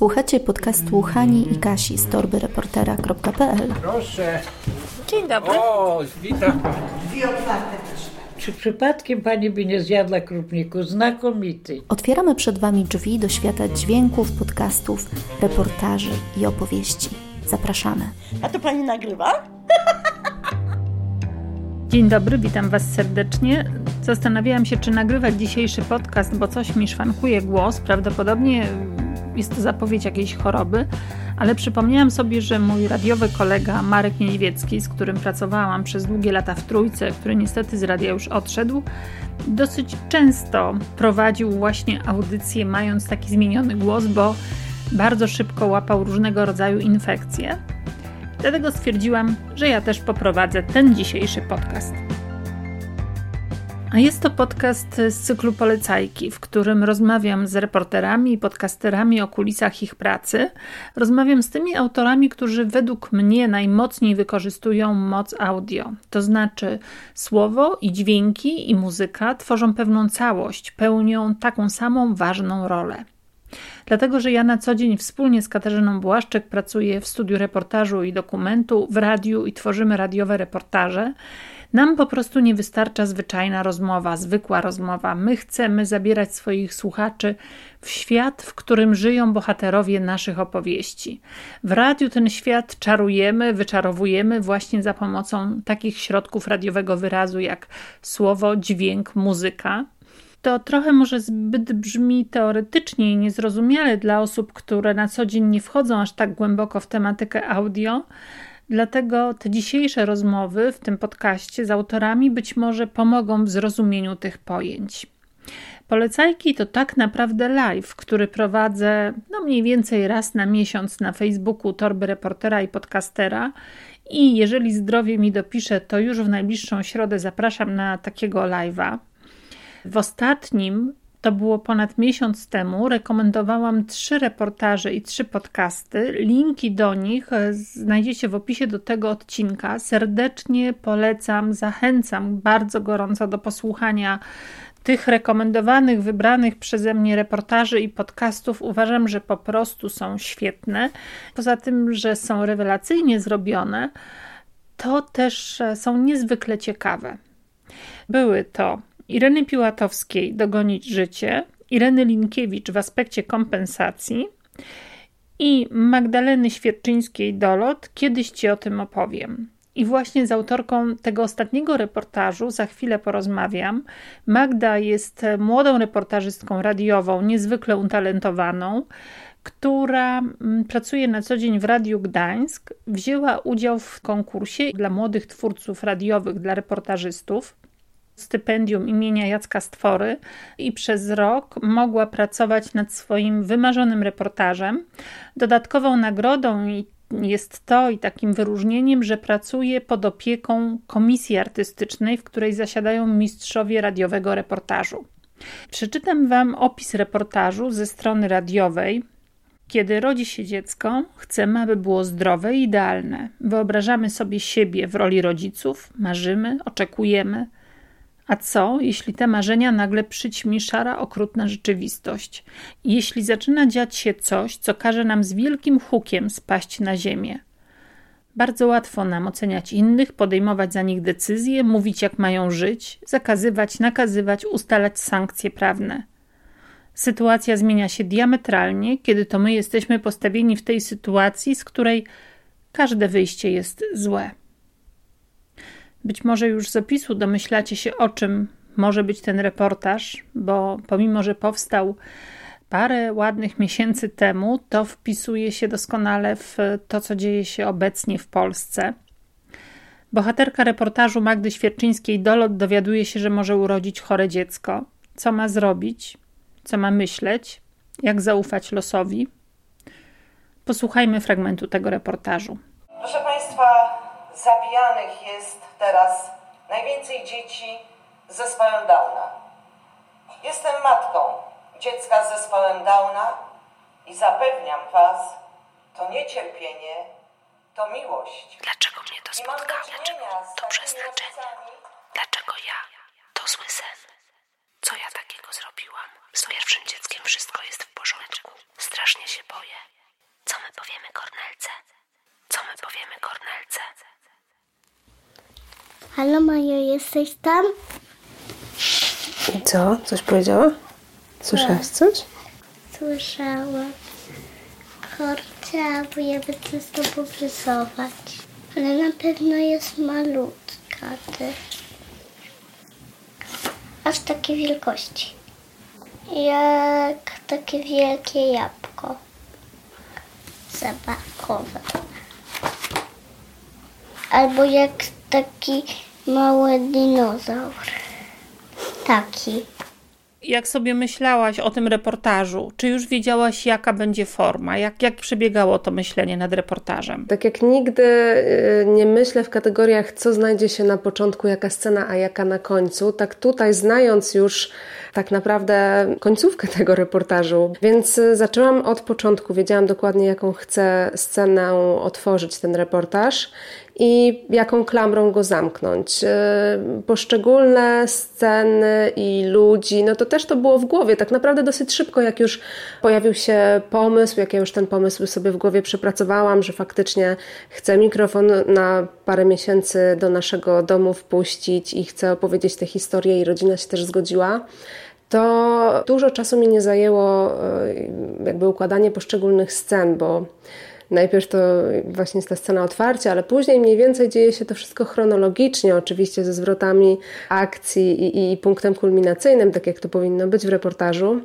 Słuchacie podcastu Hani i Kasi z torbyreportera.pl Proszę. Dzień dobry. O, witam. Czy przypadkiem pani by nie zjadła krupniku? Znakomity. Otwieramy przed Wami drzwi do świata dźwięków, podcastów, reportaży i opowieści. Zapraszamy. A to pani nagrywa? Dzień dobry, witam Was serdecznie. Zastanawiałam się, czy nagrywać dzisiejszy podcast, bo coś mi szwankuje głos. Prawdopodobnie jest to zapowiedź jakiejś choroby, ale przypomniałam sobie, że mój radiowy kolega Marek Niedźwiecki, z którym pracowałam przez długie lata w Trójce, który niestety z radia już odszedł, dosyć często prowadził właśnie audycje mając taki zmieniony głos, bo bardzo szybko łapał różnego rodzaju infekcje. Dlatego stwierdziłam, że ja też poprowadzę ten dzisiejszy podcast. A jest to podcast z cyklu Polecajki, w którym rozmawiam z reporterami i podcasterami o kulisach ich pracy. Rozmawiam z tymi autorami, którzy według mnie najmocniej wykorzystują moc audio. To znaczy słowo i dźwięki i muzyka tworzą pewną całość, pełnią taką samą ważną rolę. Dlatego, że ja na co dzień wspólnie z Katarzyną Błaszczyk pracuję w studiu reportażu i dokumentu, w radiu i tworzymy radiowe reportaże. Nam po prostu nie wystarcza zwyczajna rozmowa, zwykła rozmowa. My chcemy zabierać swoich słuchaczy w świat, w którym żyją bohaterowie naszych opowieści. W radiu ten świat czarujemy, wyczarowujemy właśnie za pomocą takich środków radiowego wyrazu jak słowo, dźwięk, muzyka to trochę może zbyt brzmi teoretycznie i niezrozumiale dla osób, które na co dzień nie wchodzą aż tak głęboko w tematykę audio. Dlatego te dzisiejsze rozmowy w tym podcaście z autorami być może pomogą w zrozumieniu tych pojęć. Polecajki to tak naprawdę live, który prowadzę no mniej więcej raz na miesiąc na Facebooku Torby Reportera i Podcastera. I jeżeli zdrowie mi dopisze, to już w najbliższą środę zapraszam na takiego live'a. W ostatnim, to było ponad miesiąc temu, rekomendowałam trzy reportaże i trzy podcasty. Linki do nich e, znajdziecie w opisie do tego odcinka. Serdecznie polecam, zachęcam bardzo gorąco do posłuchania tych rekomendowanych, wybranych przeze mnie reportaży i podcastów. Uważam, że po prostu są świetne. Poza tym, że są rewelacyjnie zrobione, to też e, są niezwykle ciekawe. Były to Ireny Piłatowskiej Dogonić życie, Ireny Linkiewicz w aspekcie kompensacji i Magdaleny Świerczyńskiej Dolot Kiedyś Ci o tym opowiem. I właśnie z autorką tego ostatniego reportażu za chwilę porozmawiam. Magda jest młodą reportażystką radiową, niezwykle utalentowaną, która mm, pracuje na co dzień w Radiu Gdańsk. Wzięła udział w konkursie dla młodych twórców radiowych, dla reportażystów stypendium imienia Jacka Stwory i przez rok mogła pracować nad swoim wymarzonym reportażem. Dodatkową nagrodą jest to i takim wyróżnieniem, że pracuje pod opieką komisji artystycznej, w której zasiadają mistrzowie radiowego reportażu. Przeczytam Wam opis reportażu ze strony radiowej. Kiedy rodzi się dziecko, chcemy, aby było zdrowe i idealne. Wyobrażamy sobie siebie w roli rodziców, marzymy, oczekujemy – a co, jeśli te marzenia nagle przyćmi szara, okrutna rzeczywistość? Jeśli zaczyna dziać się coś, co każe nam z wielkim hukiem spaść na ziemię? Bardzo łatwo nam oceniać innych, podejmować za nich decyzje, mówić jak mają żyć, zakazywać, nakazywać, ustalać sankcje prawne. Sytuacja zmienia się diametralnie, kiedy to my jesteśmy postawieni w tej sytuacji, z której każde wyjście jest złe. Być może już z opisu domyślacie się, o czym może być ten reportaż, bo pomimo, że powstał parę ładnych miesięcy temu, to wpisuje się doskonale w to, co dzieje się obecnie w Polsce. Bohaterka reportażu Magdy Świerczyńskiej Dolot dowiaduje się, że może urodzić chore dziecko. Co ma zrobić? Co ma myśleć? Jak zaufać losowi? Posłuchajmy fragmentu tego reportażu. Proszę zabijanych jest teraz najwięcej dzieci z zespołem Downa. Jestem matką dziecka z zespołem Downa i zapewniam Was, to niecierpienie, to miłość. Dlaczego mnie to spotka? Dlaczego to przeznaczenie? Dlaczego ja? To zły sen. Co ja takiego zrobiłam. Z pierwszym dzieckiem wszystko jest w porządku. Strasznie się boję. Co my powiemy Kornelce? Co my powiemy Kornelce? Halo Majo, jesteś tam? I co? Coś powiedziała? Słyszałaś coś? Słyszałam. Chciałabym coś z tobą rysować. Ale na pewno jest malutka też. Aż takiej wielkości. Jak takie wielkie jabłko. Zabawkowe. Albo jak taki mały dinozaur. Taki. Jak sobie myślałaś o tym reportażu, czy już wiedziałaś, jaka będzie forma? Jak, jak przebiegało to myślenie nad reportażem? Tak jak nigdy y, nie myślę w kategoriach, co znajdzie się na początku, jaka scena, a jaka na końcu, tak tutaj, znając już tak naprawdę końcówkę tego reportażu, więc y, zaczęłam od początku. Wiedziałam dokładnie, jaką chcę scenę otworzyć ten reportaż i jaką klamrą go zamknąć. E, poszczególne sceny i ludzi, no to też to było w głowie. Tak naprawdę dosyć szybko, jak już pojawił się pomysł, jak ja już ten pomysł sobie w głowie przepracowałam, że faktycznie chcę mikrofon na parę miesięcy do naszego domu wpuścić i chcę opowiedzieć tę historię i rodzina się też zgodziła to dużo czasu mi nie zajęło e, jakby układanie poszczególnych scen, bo Najpierw to właśnie jest ta scena otwarcia, ale później mniej więcej dzieje się to wszystko chronologicznie, oczywiście ze zwrotami akcji i, i punktem kulminacyjnym, tak jak to powinno być w reportażu.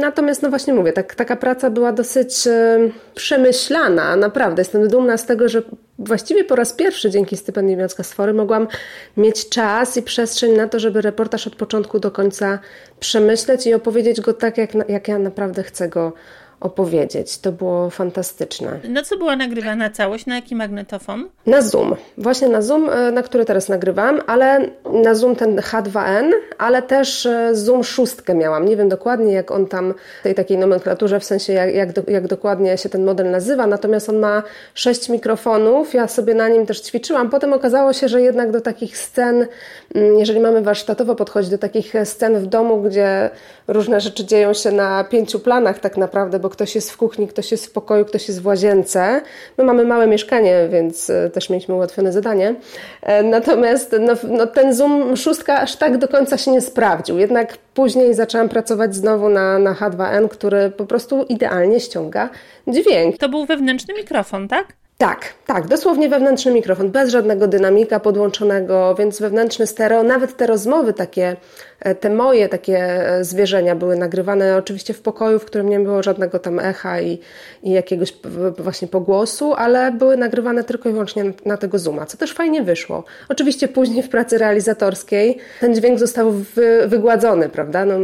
Natomiast, no właśnie mówię, tak, taka praca była dosyć e, przemyślana, naprawdę. Jestem dumna z tego, że właściwie po raz pierwszy dzięki stypendium Jacka Sfory mogłam mieć czas i przestrzeń na to, żeby reportaż od początku do końca przemyśleć i opowiedzieć go tak, jak, jak ja naprawdę chcę go opowiedzieć. To było fantastyczne. Na co była nagrywana całość? Na jaki magnetofon? Na Zoom. Właśnie na Zoom, e, na który teraz nagrywam, ale na Zoom ten H2N, ale też e, Zoom szóstkę miałam. Nie wiem dokładnie, jak on tam w tej takiej nomenklaturze, w sensie jak, jak, do, jak dokładnie się ten model nazywa, natomiast on ma sześć mikrofonów. Ja sobie na nim też ćwiczyłam. Potem okazało się, że jednak do takich scen, mm, jeżeli mamy warsztatowo podchodzić do takich scen w domu, gdzie różne rzeczy dzieją się na pięciu planach tak naprawdę, bo ktoś jest w kuchni, ktoś jest w pokoju, ktoś jest w łazience. My mamy małe mieszkanie, więc e, też mieliśmy ułatwione zadanie. E, natomiast no, no, ten Zoom szóstka aż tak do końca się nie sprawdził. Jednak później zaczęłam pracować znowu na, na H2N, który po prostu idealnie ściąga dźwięk. To był wewnętrzny mikrofon, tak? Tak, tak, dosłownie wewnętrzny mikrofon, bez żadnego dynamika podłączonego, więc wewnętrzny stereo, nawet te rozmowy takie E, te moje takie e, zwierzenia były nagrywane oczywiście w pokoju, w którym nie było żadnego tam echa i, i jakiegoś właśnie pogłosu, ale były nagrywane tylko i wyłącznie na, na tego Zooma, co też fajnie wyszło. Oczywiście później w pracy realizatorskiej ten dźwięk został wy, wygładzony, prawda? No,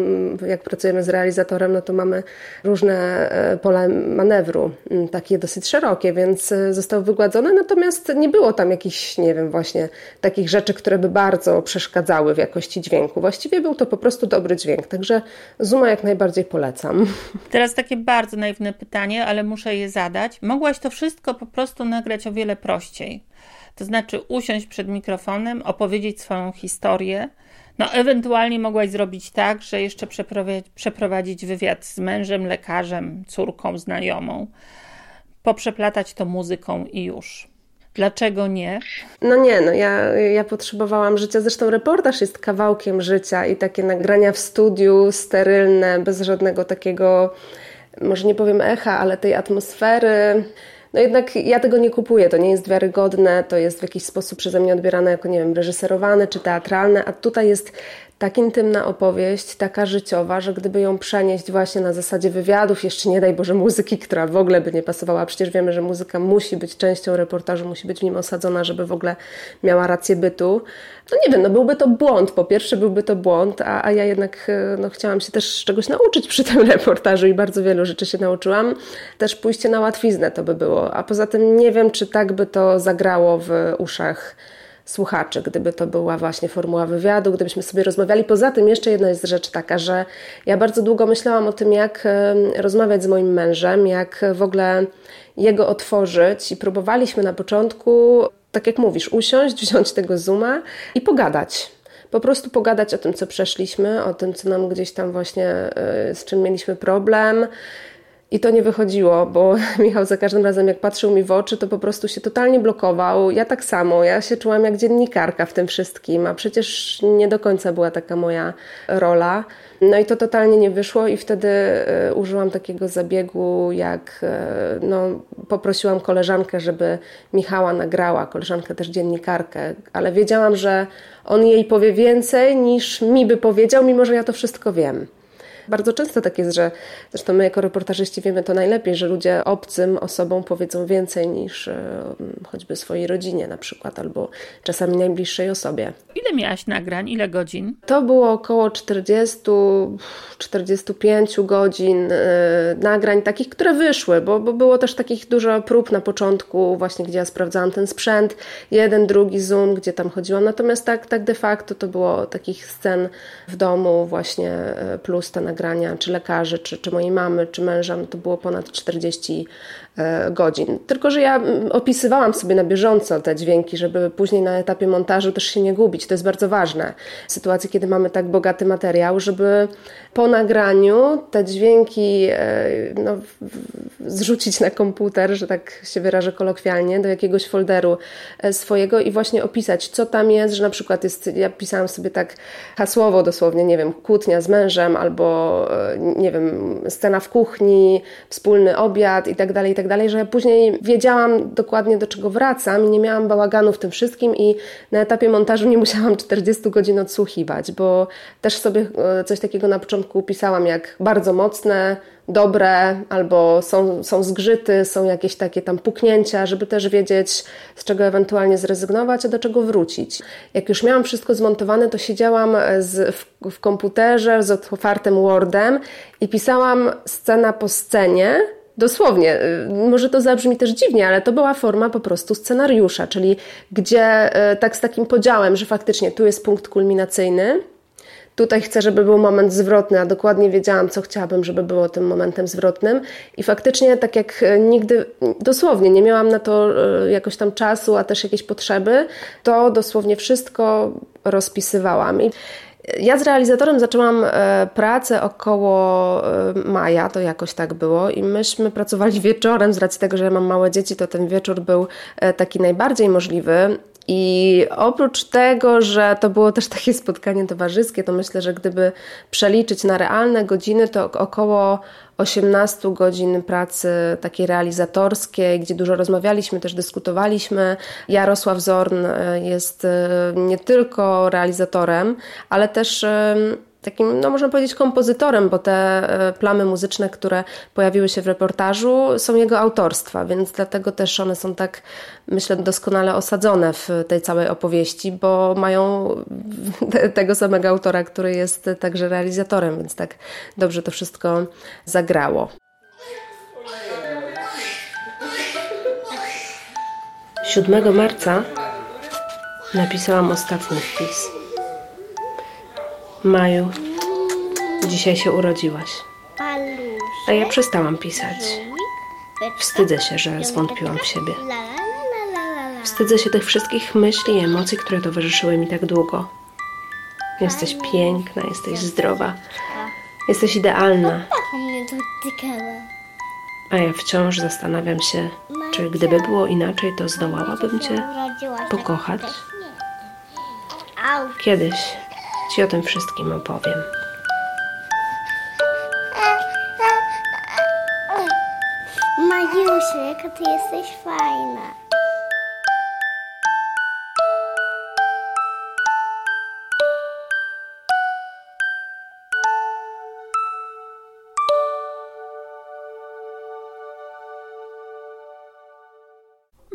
jak pracujemy z realizatorem, no to mamy różne e, pola manewru, takie dosyć szerokie, więc został wygładzony, natomiast nie było tam jakichś, nie wiem, właśnie takich rzeczy, które by bardzo przeszkadzały w jakości dźwięku. Właściwie był to po prostu dobry dźwięk, także Zuma jak najbardziej polecam. Teraz takie bardzo naiwne pytanie, ale muszę je zadać. Mogłaś to wszystko po prostu nagrać o wiele prościej. To znaczy usiąść przed mikrofonem, opowiedzieć swoją historię. No, ewentualnie mogłaś zrobić tak, że jeszcze przeprowadzić wywiad z mężem, lekarzem, córką, znajomą, poprzeplatać to muzyką i już. Dlaczego nie? No nie, no ja, ja potrzebowałam życia. Zresztą reportaż jest kawałkiem życia i takie nagrania w studiu, sterylne, bez żadnego takiego, może nie powiem echa, ale tej atmosfery. No jednak ja tego nie kupuję, to nie jest wiarygodne, to jest w jakiś sposób przeze mnie odbierane jako, nie wiem, reżyserowane czy teatralne, a tutaj jest tak intymna opowieść, taka życiowa, że gdyby ją przenieść właśnie na zasadzie wywiadów, jeszcze nie daj Boże muzyki, która w ogóle by nie pasowała, przecież wiemy, że muzyka musi być częścią reportażu, musi być w nim osadzona, żeby w ogóle miała rację bytu. No nie wiem, no byłby to błąd, po pierwsze byłby to błąd, a, a ja jednak e, no, chciałam się też czegoś nauczyć przy tym reportażu i bardzo wielu rzeczy się nauczyłam. Też pójście na łatwiznę to by było, a poza tym nie wiem, czy tak by to zagrało w uszach słuchaczy, gdyby to była właśnie formuła wywiadu, gdybyśmy sobie rozmawiali. Poza tym jeszcze jedna jest rzecz taka, że ja bardzo długo myślałam o tym, jak rozmawiać z moim mężem, jak w ogóle jego otworzyć i próbowaliśmy na początku, tak jak mówisz, usiąść, wziąć tego Zooma i pogadać po prostu pogadać o tym, co przeszliśmy, o tym, co nam gdzieś tam właśnie, e, z czym mieliśmy problem. I to nie wychodziło, bo Michał za każdym razem, jak patrzył mi w oczy, to po prostu się totalnie blokował. Ja tak samo, ja się czułam jak dziennikarka w tym wszystkim, a przecież nie do końca była taka moja rola. No i to totalnie nie wyszło, i wtedy e, użyłam takiego zabiegu, jak e, no, poprosiłam koleżankę, żeby Michała nagrała, koleżankę też dziennikarkę, ale wiedziałam, że on jej powie więcej niż mi by powiedział, mimo że ja to wszystko wiem. Bardzo często tak jest, że zresztą my jako reportażyści wiemy to najlepiej, że ludzie obcym osobom powiedzą więcej niż e, choćby swojej rodzinie na przykład, albo czasami najbliższej osobie. Ile miałaś nagrań? Ile godzin? To było około 40-45 godzin e, nagrań takich, które wyszły, bo, bo było też takich dużo prób na początku, właśnie gdzie ja sprawdzałam ten sprzęt, jeden, drugi Zoom, gdzie tam chodziłam. Natomiast tak, tak de facto to było takich scen w domu właśnie e, plus te nagrania, czy lekarzy, czy, czy mojej mamy, czy męża, no to było ponad 40 E, godzin. Tylko, że ja mm, opisywałam sobie na bieżąco te dźwięki, żeby później na etapie montażu też się nie gubić. To jest bardzo ważne. W sytuacji, kiedy mamy tak bogaty materiał, żeby po nagraniu te dźwięki e, no, zrzucić na komputer, że tak się wyrażę kolokwialnie, do jakiegoś folderu e, swojego i właśnie opisać, co tam jest, że na przykład jest, ja pisałam sobie tak hasłowo dosłownie, nie wiem, kłótnia z mężem albo, nie wiem, scena w kuchni, wspólny obiad i tak dalej, tak dalej, że później wiedziałam dokładnie do czego wracam i nie miałam bałaganu w tym wszystkim i na etapie montażu nie musiałam 40 godzin odsłuchiwać, bo też sobie e, coś takiego na początku pisałam jak bardzo mocne, dobre, albo są, są zgrzyty, są jakieś takie tam puknięcia, żeby też wiedzieć, z czego ewentualnie zrezygnować, a do czego wrócić. Jak już miałam wszystko zmontowane, to siedziałam z, w, w komputerze z otwartym Wordem i pisałam scena po scenie, Dosłownie, y, może to zabrzmi też dziwnie, ale to była forma po prostu scenariusza, czyli gdzie y, tak z takim podziałem, że faktycznie tu jest punkt kulminacyjny, tutaj chcę, żeby był moment zwrotny, a dokładnie wiedziałam, co chciałabym, żeby było tym momentem zwrotnym. I faktycznie, tak jak y, nigdy, dosłownie nie miałam na to jakoś tam czasu, a też jakieś potrzeby, to dosłownie wszystko rozpisywałam. I ja z realizatorem zaczęłam e, pracę około e, maja, to jakoś tak było, i myśmy pracowali wieczorem. Z racji tego, że ja mam małe dzieci, to ten wieczór był e, taki najbardziej możliwy. I oprócz tego, że to było też takie spotkanie towarzyskie, to myślę, że gdyby przeliczyć na realne godziny, to około 18 godzin pracy takiej realizatorskiej, gdzie dużo rozmawialiśmy, też dyskutowaliśmy. Jarosław Zorn e, jest e, nie tylko realizatorem, ale też takim, no można powiedzieć, kompozytorem, bo te e, plamy muzyczne, które pojawiły się w reportażu, są jego autorstwa, więc dlatego też one są tak, myślę, doskonale osadzone w tej całej opowieści, bo mają tego samego autora, który jest także realizatorem, więc tak dobrze to wszystko zagrało. 7 marca napisałam ostatni wpis. Maju, dzisiaj się urodziłaś. A ja przestałam pisać. Wstydzę się, że zwątpiłam w siebie. Wstydzę się tych wszystkich myśli i emocji, które towarzyszyły mi tak długo. Jesteś piękna, jesteś zdrowa, jesteś idealna. A ja wciąż zastanawiam się, czy gdyby było inaczej, to zdołałabym Cię pokochać. Kiedyś Ci o tym wszystkim opowiem. Majusiu, jaka ty jesteś fajna.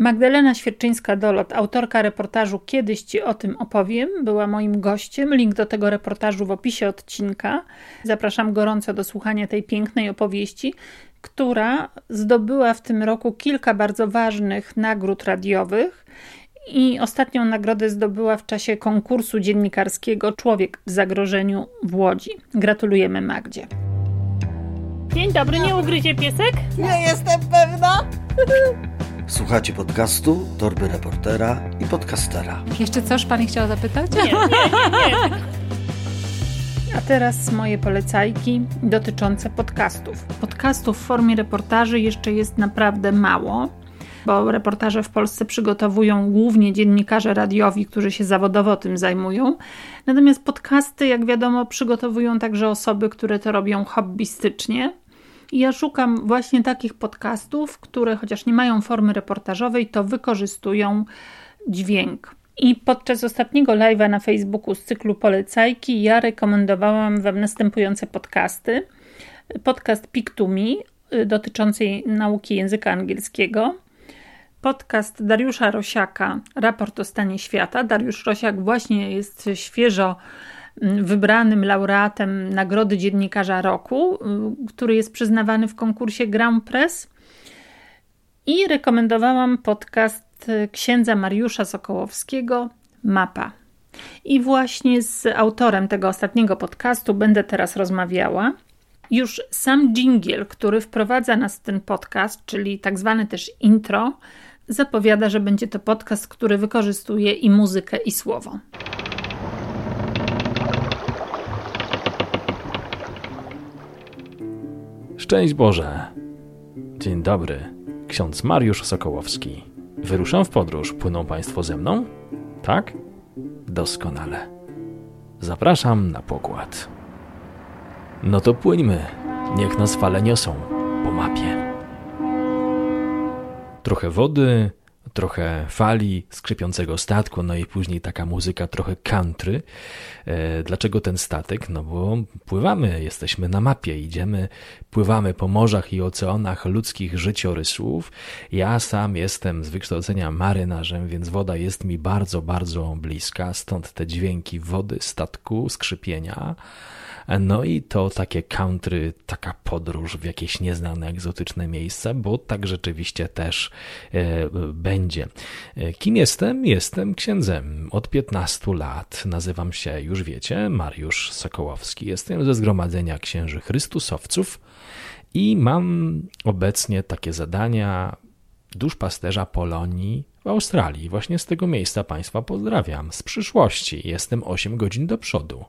Magdalena Świerczyńska-Dolot, autorka reportażu Kiedyś Ci o tym opowiem, była moim gościem. Link do tego reportażu w opisie odcinka. Zapraszam gorąco do słuchania tej pięknej opowieści, która zdobyła w tym roku kilka bardzo ważnych nagród radiowych i ostatnią nagrodę zdobyła w czasie konkursu dziennikarskiego Człowiek w zagrożeniu w Łodzi. Gratulujemy Magdzie. Dzień dobry, nie ugryzie piesek? Nie jestem pewna. Słuchacie podcastu Torby Reportera i Podcastera. Jeszcze coś Pani chciała zapytać? Nie, nie, nie, nie. A teraz moje polecajki dotyczące podcastów. Podcastów w formie reportaży jeszcze jest naprawdę mało, bo reportaże w Polsce przygotowują głównie dziennikarze radiowi, którzy się zawodowo tym zajmują. Natomiast podcasty, jak wiadomo, przygotowują także osoby, które to robią hobbystycznie. Ja szukam właśnie takich podcastów, które chociaż nie mają formy reportażowej, to wykorzystują dźwięk. I podczas ostatniego live'a na Facebooku z cyklu Polecajki ja rekomendowałam Wam następujące podcasty. Podcast Pick to Me y, dotyczącej nauki języka angielskiego. Podcast Dariusza Rosiaka, Raport o stanie świata. Dariusz Rosiak właśnie jest świeżo wybranym laureatem Nagrody Dziennikarza Roku, który jest przyznawany w konkursie Grand Press. I rekomendowałam podcast księdza Mariusza Sokołowskiego Mapa. I właśnie z autorem tego ostatniego podcastu będę teraz rozmawiała. Już sam jingle, który wprowadza nas w ten podcast, czyli tak zwany też intro, zapowiada, że będzie to podcast, który wykorzystuje i muzykę, i słowo. Szczęść Boże! Dzień dobry, ksiądz Mariusz Sokołowski. Wyruszam w podróż. Płyną Państwo ze mną? Tak? Doskonale. Zapraszam na pokład. No to płyńmy. Niech nas fale niosą po mapie. Trochę wody, trochę fali, skrzypiącego statku, no i później taka muzyka trochę country. E, dlaczego ten statek? No bo pływamy, jesteśmy na mapie, idziemy, pływamy po morzach i oceanach ludzkich życiorysów. Ja sam jestem z wykształcenia marynarzem, więc woda jest mi bardzo, bardzo bliska, stąd te dźwięki wody, statku, skrzypienia. No i to takie country, taka podróż w jakieś nieznane, egzotyczne miejsca, bo tak rzeczywiście też e, będzie. E, kim jestem? Jestem księdzem. Od 15 lat nazywam się, już wiecie, Mariusz Sokołowski. Jestem ze Zgromadzenia Księży Chrystusowców i mam obecnie takie zadania duszpasterza Polonii w Australii. Właśnie z tego miejsca Państwa pozdrawiam. Z przyszłości jestem 8 godzin do przodu.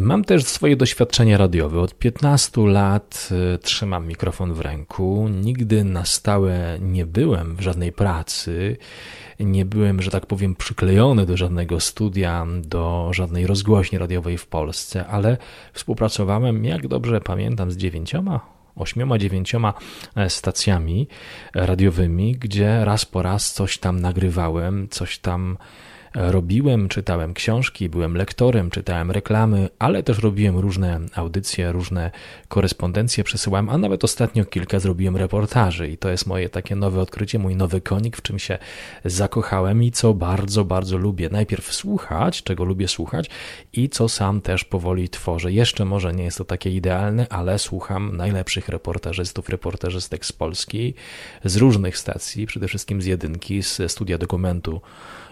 Mam też swoje doświadczenia radiowe. Od 15 lat y, trzymam mikrofon w ręku. Nigdy na stałe nie byłem w żadnej pracy. Nie byłem, że tak powiem, przyklejony do żadnego studia, do żadnej rozgłośni radiowej w Polsce, ale współpracowałem, jak dobrze pamiętam, z dziewięcioma ośmioma, dziewięcioma e, stacjami radiowymi, gdzie raz po raz coś tam nagrywałem, coś tam robiłem, czytałem książki, byłem lektorem, czytałem reklamy, ale też robiłem różne audycje, różne korespondencje przesyłałem, a nawet ostatnio kilka zrobiłem reportaży i to jest moje takie nowe odkrycie, mój nowy konik, w czym się zakochałem i co bardzo, bardzo lubię. Najpierw słuchać, czego lubię słuchać i co sam też powoli tworzę. Jeszcze może nie jest to takie idealne, ale słucham najlepszych reportażystów, reportażystek z Polski, z różnych stacji, przede wszystkim z jedynki, z studia dokumentu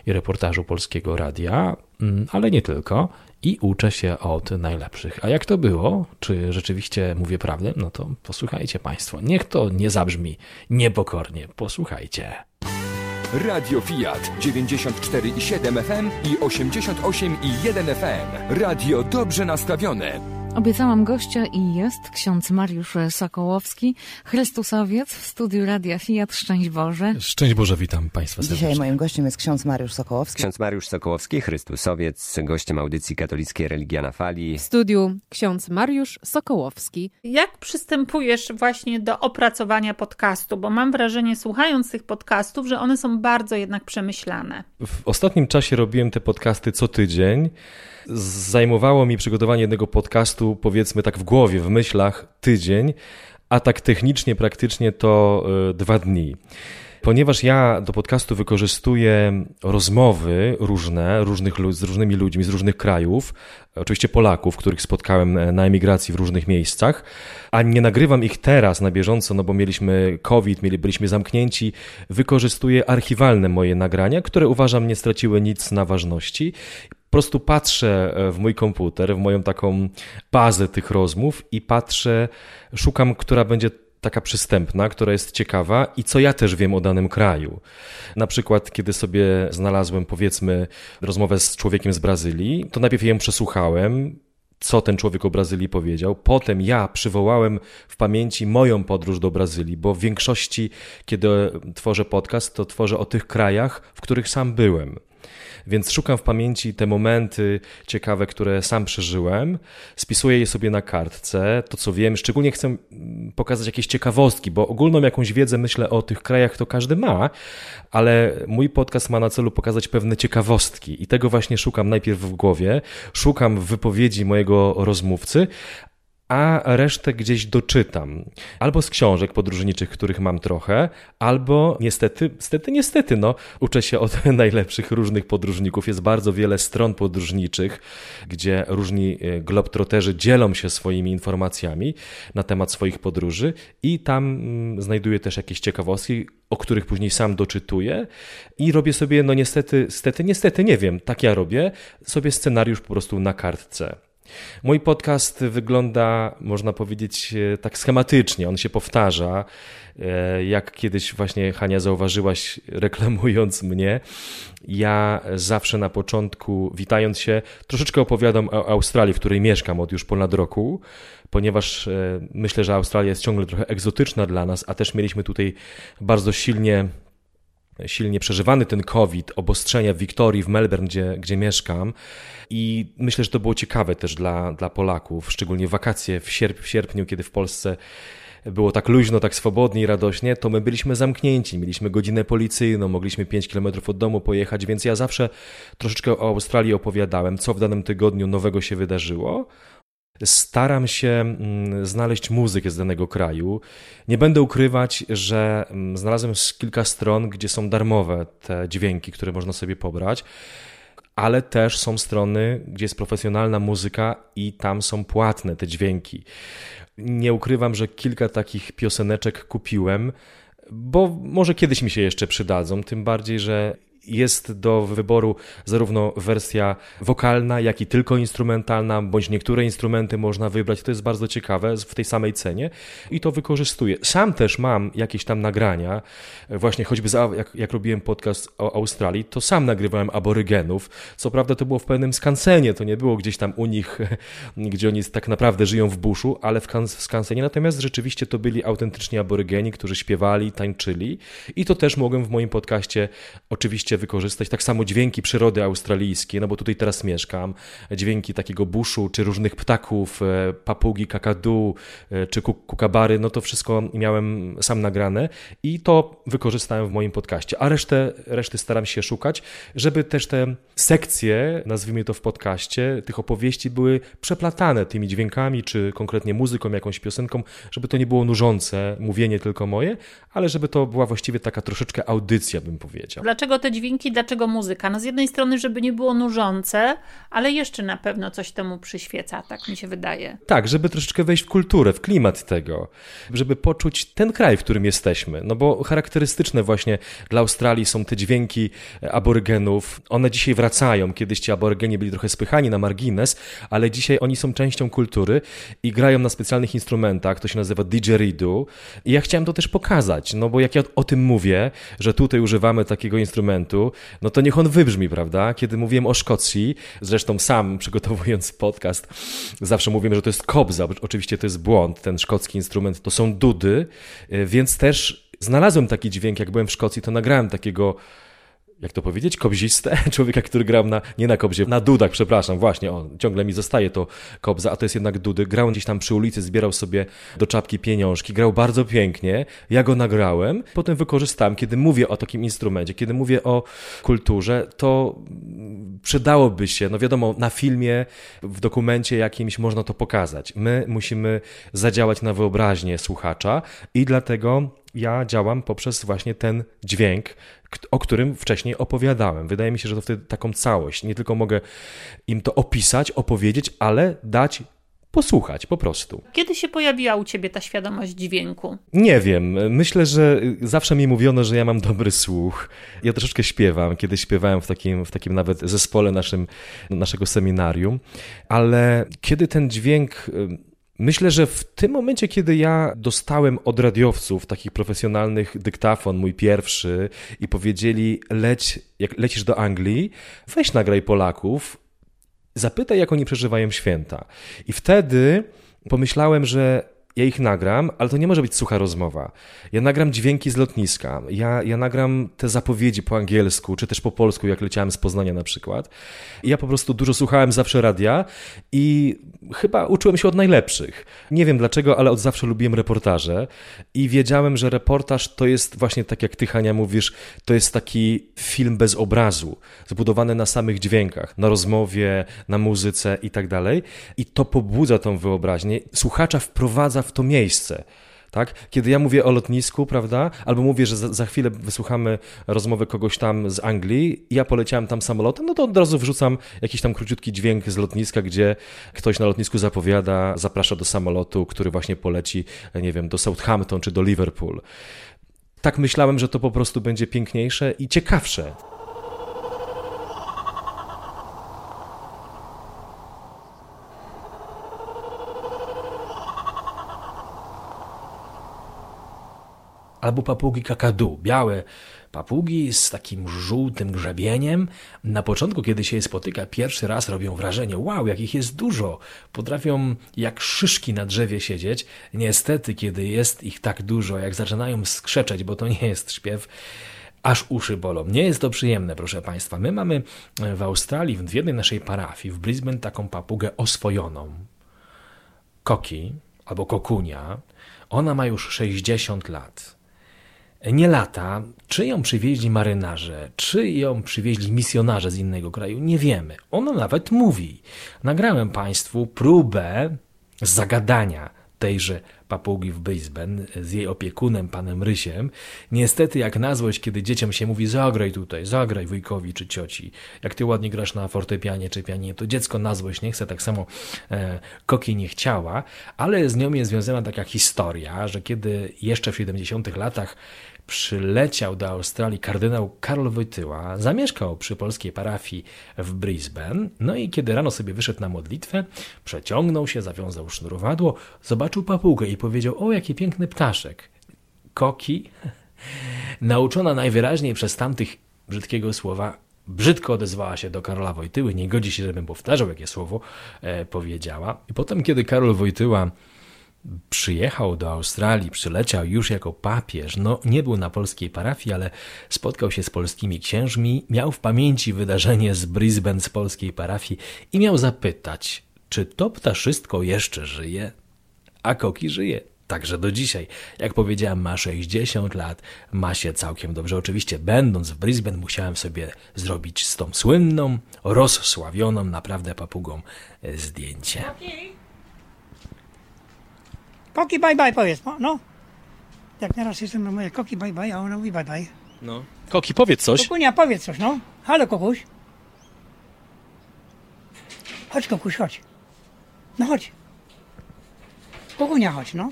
i reportażu Polskiego Radia, mm, ale nie tylko. I uczę się od najlepszych. A jak to było? Czy rzeczywiście mówię prawdę? No to posłuchajcie Państwo. Niech to nie zabrzmi niepokornie. Posłuchajcie. Radio Fiat 94,7 FM i 88,1 FM. Radio dobrze nastawione. Obiecałam gościa i jest ksiądz Mariusz Sokołowski, Chrystusowiec w studiu Radia Fiat. Szczęść Boże. Szczęść Boże, witam Państwa serdecznie. Dzisiaj moim gościem jest ksiądz Mariusz Sokołowski. Ksiądz Mariusz Sokołowski, Chrystusowiec, gościem audycji katolickiej Religia na Fali. W studiu ksiądz Mariusz Sokołowski. Jak przystępujesz właśnie do opracowania podcastu? Bo mam wrażenie, słuchając tych podcastów, że one są bardzo jednak przemyślane. W ostatnim czasie robiłem te podcasty co tydzień. Zajmowało mi przygotowanie jednego podcastu, powiedzmy tak w głowie, w myślach, tydzień, a tak technicznie, praktycznie to e, dwa dni. Ponieważ ja do podcastu wykorzystuję rozmowy różne, różnych, z różnymi ludźmi z różnych krajów, oczywiście Polaków, których spotkałem e, na emigracji w różnych miejscach, a nie nagrywam ich teraz na bieżąco, no bo mieliśmy COVID, mieli, byliśmy zamknięci, wykorzystuję archiwalne moje nagrania, które uważam nie straciły nic na ważności prostu patrzę e, w mój komputer, w moją taką bazę tych rozmów i patrzę, szukam, która będzie taka przystępna, która jest ciekawa i co ja też wiem o danym kraju. Na przykład, kiedy sobie znalazłem, powiedzmy, rozmowę z człowiekiem z Brazylii, to najpierw ją przesłuchałem, co ten człowiek o Brazylii powiedział. Potem ja przywołałem w pamięci moją podróż do Brazylii, bo w większości, kiedy tworzę podcast, to tworzę o tych krajach, w których sam byłem. Więc szukam w pamięci te momenty ciekawe, które sam przeżyłem, spisuję je sobie na kartce, to co wiem, szczególnie chcę mm, pokazać jakieś ciekawostki, bo ogólną jakąś wiedzę myślę o tych krajach to każdy ma, ale mój podcast ma na celu pokazać pewne ciekawostki i tego właśnie szukam najpierw w głowie, szukam w wypowiedzi mojego rozmówcy, a resztę gdzieś doczytam. Albo z książek podróżniczych, których mam trochę, albo niestety, niestety, niestety, no, uczę się od najlepszych różnych podróżników. Jest bardzo wiele stron podróżniczych, gdzie różni e, globtroterzy dzielą się swoimi informacjami na temat swoich podróży i tam mm, znajduję też jakieś ciekawostki, o których później sam doczytuję i robię sobie, no niestety, niestety, niestety, nie wiem, tak ja robię, sobie scenariusz po prostu na kartce. Mój podcast wygląda, można powiedzieć, e, tak schematycznie. On się powtarza. E, jak kiedyś właśnie Hania zauważyłaś, reklamując mnie, ja zawsze na początku, witając się, troszeczkę opowiadam o Australii, w której mieszkam od już ponad roku, ponieważ e, myślę, że Australia jest ciągle trochę egzotyczna dla nas, a też mieliśmy tutaj bardzo silnie silnie przeżywany ten COVID, obostrzenia w Wiktorii, w Melbourne, gdzie, gdzie mieszkam. I myślę, że to było ciekawe też dla, dla Polaków, szczególnie wakacje w, sierp w sierpniu, kiedy w Polsce było tak luźno, tak swobodnie i radośnie, to my byliśmy zamknięci. Mieliśmy godzinę policyjną, mogliśmy 5 km od domu pojechać, więc ja zawsze troszeczkę o Australii opowiadałem, co w danym tygodniu nowego się wydarzyło. Staram się mm, znaleźć muzykę z danego kraju. Nie będę ukrywać, że mm, znalazłem kilka stron, gdzie są darmowe te dźwięki, które można sobie pobrać, ale też są strony, gdzie jest profesjonalna muzyka i tam są płatne te dźwięki. Nie ukrywam, że kilka takich pioseneczek kupiłem, bo może kiedyś mi się jeszcze przydadzą, tym bardziej, że jest do wyboru zarówno wersja wokalna, jak i tylko instrumentalna, bądź niektóre instrumenty można wybrać. To jest bardzo ciekawe w tej samej cenie i to wykorzystuję. Sam też mam jakieś tam nagrania, właśnie choćby za, jak, jak robiłem podcast o Australii, to sam nagrywałem aborygenów. Co prawda to było w pewnym skansenie, to nie było gdzieś tam u nich, gdzie oni tak naprawdę żyją w buszu, ale w skansenie. Natomiast rzeczywiście to byli autentyczni aborygeni, którzy śpiewali, tańczyli i to też mogłem w moim podcaście oczywiście wykorzystać. Tak samo dźwięki przyrody australijskiej, no bo tutaj teraz mieszkam. Dźwięki takiego buszu, czy różnych ptaków, e, papugi, kakadu, e, czy kukabary, no to wszystko miałem sam nagrane i to wykorzystałem w moim podcaście. A resztę, reszty staram się szukać, żeby też te sekcje, nazwijmy to w podcaście, tych opowieści były przeplatane tymi dźwiękami, czy konkretnie muzyką, jakąś piosenką, żeby to nie było nużące, mówienie tylko moje, ale żeby to była właściwie taka troszeczkę audycja, bym powiedział. Dlaczego te dźwięki dźwięki, dlaczego muzyka? No z jednej strony, żeby nie było nużące, ale jeszcze na pewno coś temu przyświeca, tak mi się wydaje. Tak, żeby troszeczkę wejść w kulturę, w klimat tego, żeby poczuć ten kraj, w którym jesteśmy. No bo charakterystyczne właśnie dla Australii są te dźwięki aborygenów. One dzisiaj wracają. Kiedyś ci aborygeni byli trochę spychani na margines, ale dzisiaj oni są częścią kultury i grają na specjalnych instrumentach, to się nazywa didgeridoo. I ja chciałem to też pokazać, no bo jak ja o tym mówię, że tutaj używamy takiego instrumentu, no to niech on wybrzmi, prawda? Kiedy mówiłem o Szkocji, zresztą sam przygotowując podcast, zawsze mówiłem, że to jest kobza, oczywiście to jest błąd, ten szkocki instrument to są dudy, y, więc też znalazłem taki dźwięk, jak byłem w Szkocji, to nagrałem takiego jak to powiedzieć, kobziste, człowieka, który grał na, nie na kobzie, na dudach, przepraszam, właśnie, o, ciągle mi zostaje to kobza, a to jest jednak dudy. Grał gdzieś tam przy ulicy, zbierał sobie do czapki pieniążki, grał bardzo pięknie, ja go nagrałem, potem wykorzystałem, kiedy mówię o takim instrumencie, kiedy mówię o kulturze, to przydałoby się, no wiadomo, na filmie, w dokumencie jakimś można to pokazać. My musimy zadziałać na wyobraźnię słuchacza i dlatego ja działam poprzez właśnie ten dźwięk, o którym wcześniej opowiadałem. Wydaje mi się, że to wtedy taką całość. Nie tylko mogę im to opisać, opowiedzieć, ale dać posłuchać po prostu. Kiedy się pojawiła u ciebie ta świadomość dźwięku? Nie wiem. Myślę, że zawsze mi mówiono, że ja mam dobry słuch. Ja troszeczkę śpiewam. Kiedyś śpiewałem w takim, w takim nawet zespole naszym, naszego seminarium, ale kiedy ten dźwięk Myślę, że w tym momencie, kiedy ja dostałem od radiowców takich profesjonalnych dyktafon, mój pierwszy, i powiedzieli: leć, jak lecisz do Anglii, weź nagraj Polaków, zapytaj, jak oni przeżywają święta. I wtedy pomyślałem, że ja ich nagram, ale to nie może być sucha rozmowa. Ja nagram dźwięki z lotniska, ja, ja nagram te zapowiedzi po angielsku, czy też po polsku, jak leciałem z Poznania na przykład. Ja po prostu dużo słuchałem zawsze radia i chyba uczyłem się od najlepszych. Nie wiem dlaczego, ale od zawsze lubiłem reportaże i wiedziałem, że reportaż to jest właśnie tak jak ty, Hania, mówisz, to jest taki film bez obrazu, zbudowany na samych dźwiękach, na rozmowie, na muzyce i tak dalej. I to pobudza tą wyobraźnię. Słuchacza wprowadza w to miejsce. Tak? Kiedy ja mówię o lotnisku, prawda, albo mówię, że za, za, chwilę wysłuchamy rozmowy kogoś tam z Anglii ja poleciałem tam samolotem, no to od razu wrzucam jakiś tam króciutki dźwięk z lotniska, gdzie ktoś na lotnisku zapowiada, zaprasza do samolotu, który właśnie poleci, nie wiem, do Southampton czy do Liverpool. Tak myślałem, że to po prostu będzie piękniejsze i ciekawsze. Albo papugi kakadu, białe papugi z takim żółtym grzebieniem. Na początku, kiedy się je spotyka, pierwszy raz robią wrażenie, wow, jakich jest dużo. Potrafią jak szyszki na drzewie siedzieć. Niestety, kiedy jest ich tak dużo, jak zaczynają skrzeczeć, bo to nie jest śpiew, aż uszy bolą. Nie jest to przyjemne, proszę Państwa. My mamy w Australii, w jednej naszej parafii, w Brisbane, taką papugę oswojoną. Koki, albo kokunia. Ona ma już 60 lat nie lata, czy ją przywieźli marynarze, czy ją przywieźli misjonarze z innego kraju, nie wiemy. Ona nawet mówi. Nagrałem Państwu próbę zagadania tejże papugi w Brisbane z jej opiekunem, panem Rysiem. Niestety, jak na złość, kiedy dzieciom się mówi zagraj tutaj, zagraj wujkowi czy cioci, jak ty ładnie grasz na fortepianie czy pianie, to dziecko na złość nie chce, tak samo e, Koki nie chciała, ale z nią jest związana taka historia, że kiedy jeszcze w 70 latach przyleciał do Australii kardynał Karol Wojtyła, zamieszkał przy polskiej parafii w Brisbane, no i kiedy rano sobie wyszedł na modlitwę, przeciągnął się, zawiązał sznurowadło, zobaczył papugę i powiedział, o jaki piękny ptaszek. Koki, nauczona najwyraźniej przez tamtych brzydkiego słowa, brzydko odezwała się do Karola Wojtyły, nie godzi się, żebym powtarzał, jakie słowo e, powiedziała. I potem, kiedy Karol Wojtyła przyjechał do Australii, przyleciał już jako papież. No, nie był na polskiej parafii, ale spotkał się z polskimi księżmi, miał w pamięci wydarzenie z Brisbane z polskiej parafii i miał zapytać, czy to ptaszystko jeszcze żyje? A Koki żyje. Także do dzisiaj. Jak powiedziałem, ma 60 lat, ma się całkiem dobrze. Oczywiście, będąc w Brisbane, musiałem sobie zrobić z tą słynną, rozsławioną naprawdę papugą e, zdjęcie. Koki bye bye powiedz, no. Jak teraz jestem na moje koki bye bye, a ona mówi bye bye. No. Koki, powiedz coś. Kokunia, powiedz coś, no. Halo, kokuś. Chodź, kokuś, chodź. No chodź. Kokunia, chodź, no.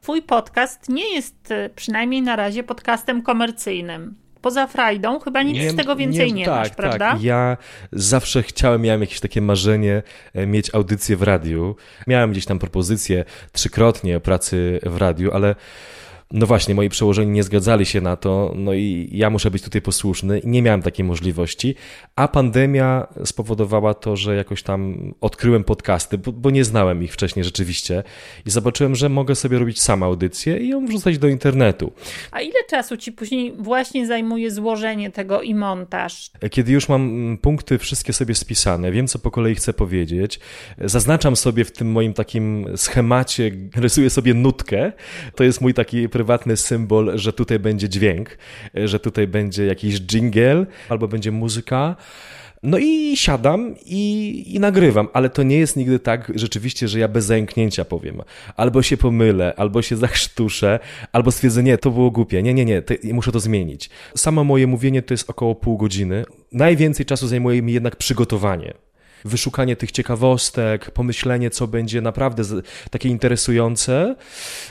Twój podcast nie jest e, przynajmniej na razie podcastem komercyjnym poza frajdą chyba nic nie, z tego więcej nie, nie tak, masz, prawda? Tak. Ja zawsze chciałem, miałem jakieś takie marzenie e, mieć audycję w radiu. Miałem gdzieś tam propozycję trzykrotnie pracy w radiu, ale no właśnie, moi przełożeni nie zgadzali się na to, no i ja muszę być tutaj posłuszny nie miałem takiej możliwości, a pandemia spowodowała to, że jakoś tam odkryłem podcasty, bo, bo nie znałem ich wcześniej rzeczywiście i zobaczyłem, że mogę sobie robić sam audycję i ją wrzucać do internetu. A ile czasu ci później właśnie zajmuje złożenie tego i montaż? Kiedy już mam punkty wszystkie sobie spisane, wiem co po kolei chcę powiedzieć, zaznaczam sobie w tym moim takim schemacie, rysuję sobie nutkę, to jest mój taki prywatny symbol, że tutaj będzie dźwięk, że tutaj będzie jakiś jingle albo będzie muzyka. No i siadam i, i, nagrywam, ale to nie jest nigdy tak rzeczywiście, że ja bez zająknięcia powiem. Albo się pomylę, albo się zachrztuszę, albo stwierdzę, nie, to było głupie, nie, nie, nie, to, muszę to zmienić. Samo moje mówienie to jest około pół godziny. Najwięcej czasu zajmuje mi jednak przygotowanie. Wyszukanie tych ciekawostek, pomyślenie, co będzie naprawdę takie interesujące,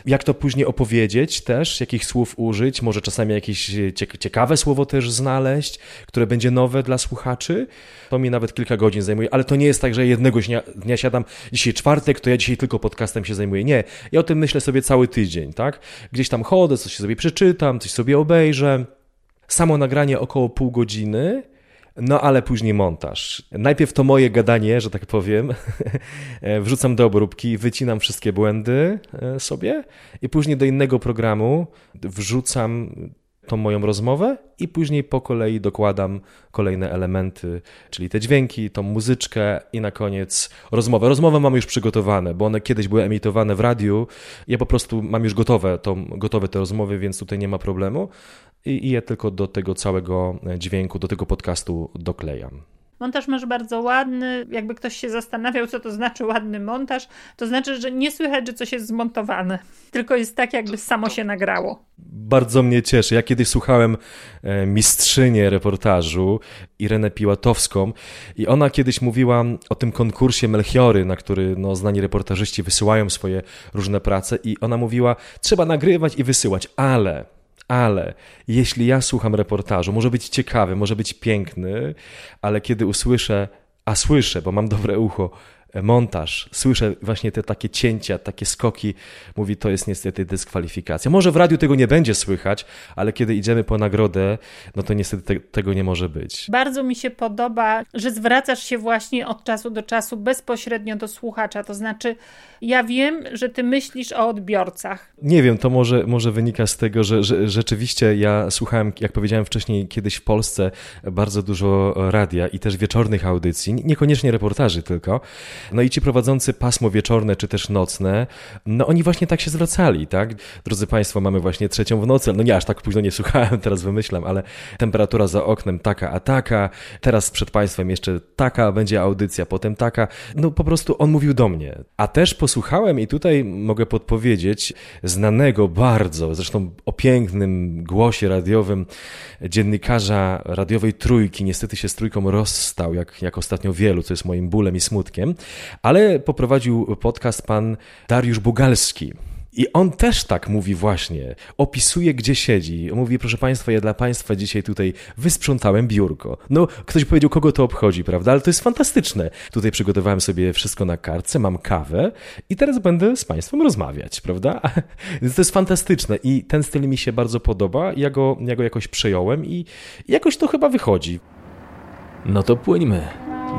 jak to później opowiedzieć też, jakich słów użyć, może czasami jakieś ciekawe słowo też znaleźć, które będzie nowe dla słuchaczy. To mi nawet kilka godzin zajmuje, ale to nie jest tak, że jednego dnia siadam, dzisiaj czwartek, to ja dzisiaj tylko podcastem się zajmuję. Nie, ja o tym myślę sobie cały tydzień, tak? Gdzieś tam chodzę, coś sobie przeczytam, coś sobie obejrzę. Samo nagranie około pół godziny, no ale później montaż. Najpierw to moje gadanie, że tak powiem, wrzucam do obróbki, wycinam wszystkie błędy e, sobie i później do innego programu wrzucam tą moją rozmowę i później po kolei dokładam kolejne elementy, czyli te dźwięki, tą muzyczkę i na koniec rozmowę. Rozmowę mam już przygotowane, bo one kiedyś były emitowane w radiu. Ja po prostu mam już gotowe, to, gotowe te rozmowy, więc tutaj nie ma problemu i, i je tylko do tego całego dźwięku, do tego podcastu doklejam. Montaż masz bardzo ładny. Jakby ktoś się zastanawiał, co to znaczy ładny montaż, to znaczy, że nie słychać, że coś jest zmontowane, tylko jest tak, jakby samo się nagrało. Bardzo mnie cieszy. Ja kiedyś słuchałem e, mistrzynię reportażu, Irenę Piłatowską, i ona kiedyś mówiła o tym konkursie Melchiory, na który no, znani reportażyści wysyłają swoje różne prace, i ona mówiła: trzeba nagrywać i wysyłać, ale ale jeśli ja słucham reportażu, może być ciekawy, może być piękny, ale kiedy usłyszę, a słyszę, bo mam dobre ucho, montaż, słyszę właśnie te takie cięcia, takie skoki, mówi to jest niestety dyskwalifikacja. Może w radiu tego nie będzie słychać, ale kiedy idziemy po nagrodę, no to niestety te, tego nie może być. Bardzo mi się podoba, że zwracasz się właśnie od czasu do czasu bezpośrednio do słuchacza, to znaczy ja wiem, że ty myślisz o odbiorcach. Nie wiem, to może, może wynika z tego, że, że rzeczywiście ja słuchałem, jak powiedziałem wcześniej, kiedyś w Polsce bardzo dużo radia i też wieczornych audycji, niekoniecznie reportaży tylko, no i ci prowadzący pasmo wieczorne czy też nocne, no oni właśnie tak się zwracali, tak? Drodzy Państwo, mamy właśnie trzecią w nocy, no nie aż tak późno nie słuchałem, teraz wymyślam, ale temperatura za oknem taka a taka, teraz przed Państwem jeszcze taka będzie audycja, potem taka, no po prostu on mówił do mnie. A też posłuchałem i tutaj mogę podpowiedzieć znanego bardzo, zresztą o pięknym głosie radiowym dziennikarza radiowej Trójki, niestety się z Trójką rozstał, jak, jak ostatnio wielu, co jest moim bólem i smutkiem, ale poprowadził podcast pan Dariusz Bugalski. I on też tak mówi właśnie, opisuje gdzie siedzi. Mówi, proszę Państwa, ja dla Państwa dzisiaj tutaj wysprzątałem biurko. No, ktoś powiedział, kogo to obchodzi, prawda? Ale to jest fantastyczne. Tutaj przygotowałem sobie wszystko na kartce, mam kawę i teraz będę z Państwem rozmawiać, prawda? To jest fantastyczne i ten styl mi się bardzo podoba. Ja go, ja go jakoś przejąłem i jakoś to chyba wychodzi. No to płyńmy.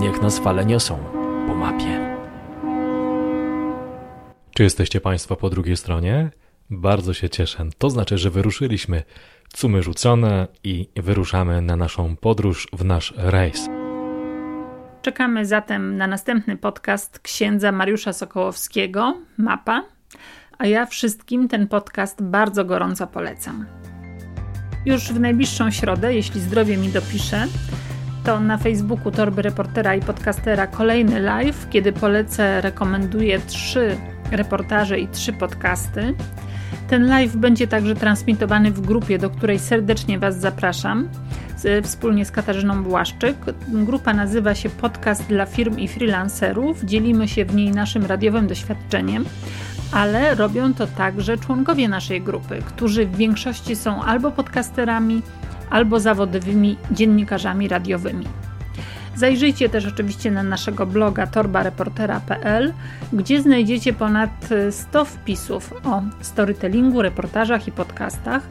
Niech nas fale niosą po mapie. Czy jesteście Państwo po drugiej stronie? Bardzo się cieszę. To znaczy, że wyruszyliśmy. Cumy rzucone i wyruszamy na naszą podróż w nasz rejs. Czekamy zatem na następny podcast księdza Mariusza Sokołowskiego, Mapa, a ja wszystkim ten podcast bardzo gorąco polecam. Już w najbliższą środę, jeśli zdrowie mi dopisze, to na Facebooku Torby Reportera i Podcastera kolejny live, kiedy polecę, rekomenduję trzy reportaże i trzy podcasty. Ten live będzie także transmitowany w grupie, do której serdecznie Was zapraszam, wspólnie z Katarzyną Błaszczyk. Grupa nazywa się Podcast dla firm i freelancerów. Dzielimy się w niej naszym radiowym doświadczeniem, ale robią to także członkowie naszej grupy, którzy w większości są albo podcasterami, albo zawodowymi dziennikarzami radiowymi. Zajrzyjcie też oczywiście na naszego bloga torbareportera.pl, gdzie znajdziecie ponad 100 wpisów o storytellingu, reportażach i podcastach.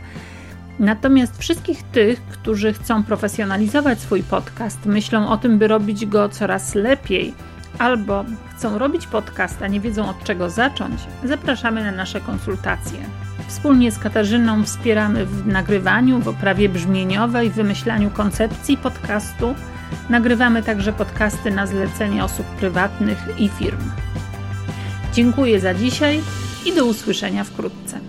Natomiast wszystkich tych, którzy chcą profesjonalizować swój podcast, myślą o tym, by robić go coraz lepiej, albo chcą robić podcast, a nie wiedzą od czego zacząć, zapraszamy na nasze konsultacje. Wspólnie z Katarzyną wspieramy w nagrywaniu, w oprawie brzmieniowej, wymyślaniu koncepcji podcastu. Nagrywamy także podcasty na zlecenie osób prywatnych i firm. Dziękuję za dzisiaj i do usłyszenia wkrótce.